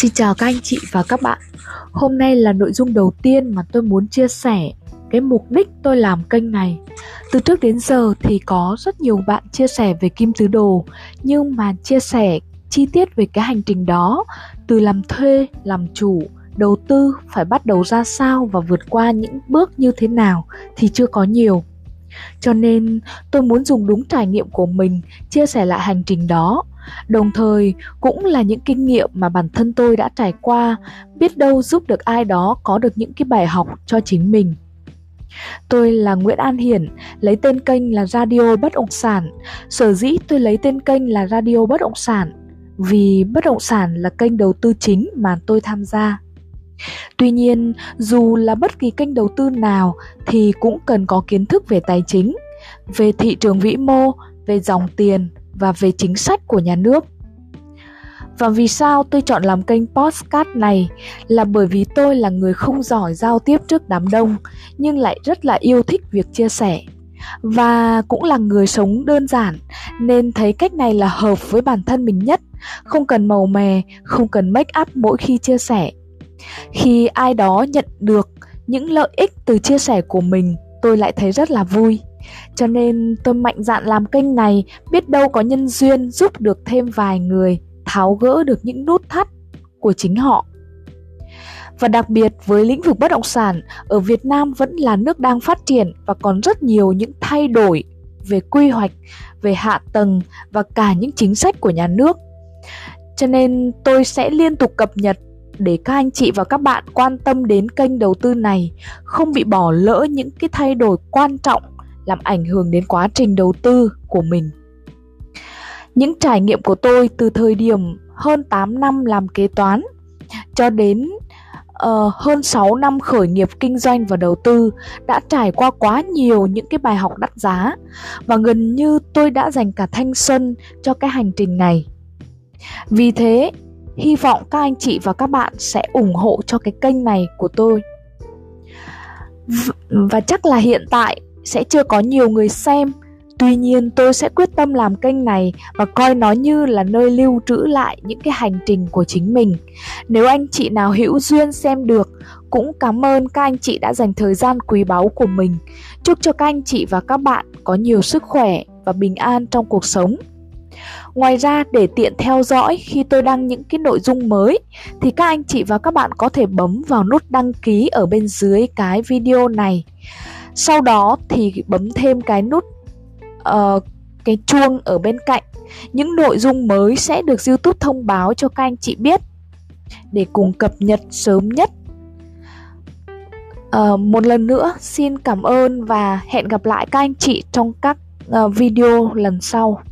Xin chào các anh chị và các bạn. Hôm nay là nội dung đầu tiên mà tôi muốn chia sẻ cái mục đích tôi làm kênh này. Từ trước đến giờ thì có rất nhiều bạn chia sẻ về kim tứ đồ nhưng mà chia sẻ chi tiết về cái hành trình đó từ làm thuê, làm chủ, đầu tư phải bắt đầu ra sao và vượt qua những bước như thế nào thì chưa có nhiều. Cho nên tôi muốn dùng đúng trải nghiệm của mình chia sẻ lại hành trình đó đồng thời cũng là những kinh nghiệm mà bản thân tôi đã trải qua biết đâu giúp được ai đó có được những cái bài học cho chính mình Tôi là Nguyễn An Hiển, lấy tên kênh là Radio Bất Động Sản. Sở dĩ tôi lấy tên kênh là Radio Bất Động Sản vì bất động sản là kênh đầu tư chính mà tôi tham gia. Tuy nhiên, dù là bất kỳ kênh đầu tư nào thì cũng cần có kiến thức về tài chính, về thị trường vĩ mô, về dòng tiền và về chính sách của nhà nước. Và vì sao tôi chọn làm kênh podcast này là bởi vì tôi là người không giỏi giao tiếp trước đám đông, nhưng lại rất là yêu thích việc chia sẻ. Và cũng là người sống đơn giản, nên thấy cách này là hợp với bản thân mình nhất. Không cần màu mè, không cần make up mỗi khi chia sẻ. Khi ai đó nhận được những lợi ích từ chia sẻ của mình, tôi lại thấy rất là vui cho nên tôi mạnh dạn làm kênh này biết đâu có nhân duyên giúp được thêm vài người tháo gỡ được những nút thắt của chính họ và đặc biệt với lĩnh vực bất động sản ở Việt Nam vẫn là nước đang phát triển và còn rất nhiều những thay đổi về quy hoạch, về hạ tầng và cả những chính sách của nhà nước. Cho nên tôi sẽ liên tục cập nhật để các anh chị và các bạn quan tâm đến kênh đầu tư này, không bị bỏ lỡ những cái thay đổi quan trọng làm ảnh hưởng đến quá trình đầu tư của mình. Những trải nghiệm của tôi từ thời điểm hơn 8 năm làm kế toán cho đến uh, hơn 6 năm khởi nghiệp kinh doanh và đầu tư đã trải qua quá nhiều những cái bài học đắt giá và gần như tôi đã dành cả thanh xuân cho cái hành trình này. Vì thế, hy vọng các anh chị và các bạn sẽ ủng hộ cho cái kênh này của tôi. và chắc là hiện tại sẽ chưa có nhiều người xem Tuy nhiên tôi sẽ quyết tâm làm kênh này và coi nó như là nơi lưu trữ lại những cái hành trình của chính mình. Nếu anh chị nào hữu duyên xem được, cũng cảm ơn các anh chị đã dành thời gian quý báu của mình. Chúc cho các anh chị và các bạn có nhiều sức khỏe và bình an trong cuộc sống. Ngoài ra để tiện theo dõi khi tôi đăng những cái nội dung mới thì các anh chị và các bạn có thể bấm vào nút đăng ký ở bên dưới cái video này. Sau đó thì bấm thêm cái nút uh, cái chuông ở bên cạnh. Những nội dung mới sẽ được youtube thông báo cho các anh chị biết để cùng cập nhật sớm nhất. Uh, một lần nữa xin cảm ơn và hẹn gặp lại các anh chị trong các uh, video lần sau.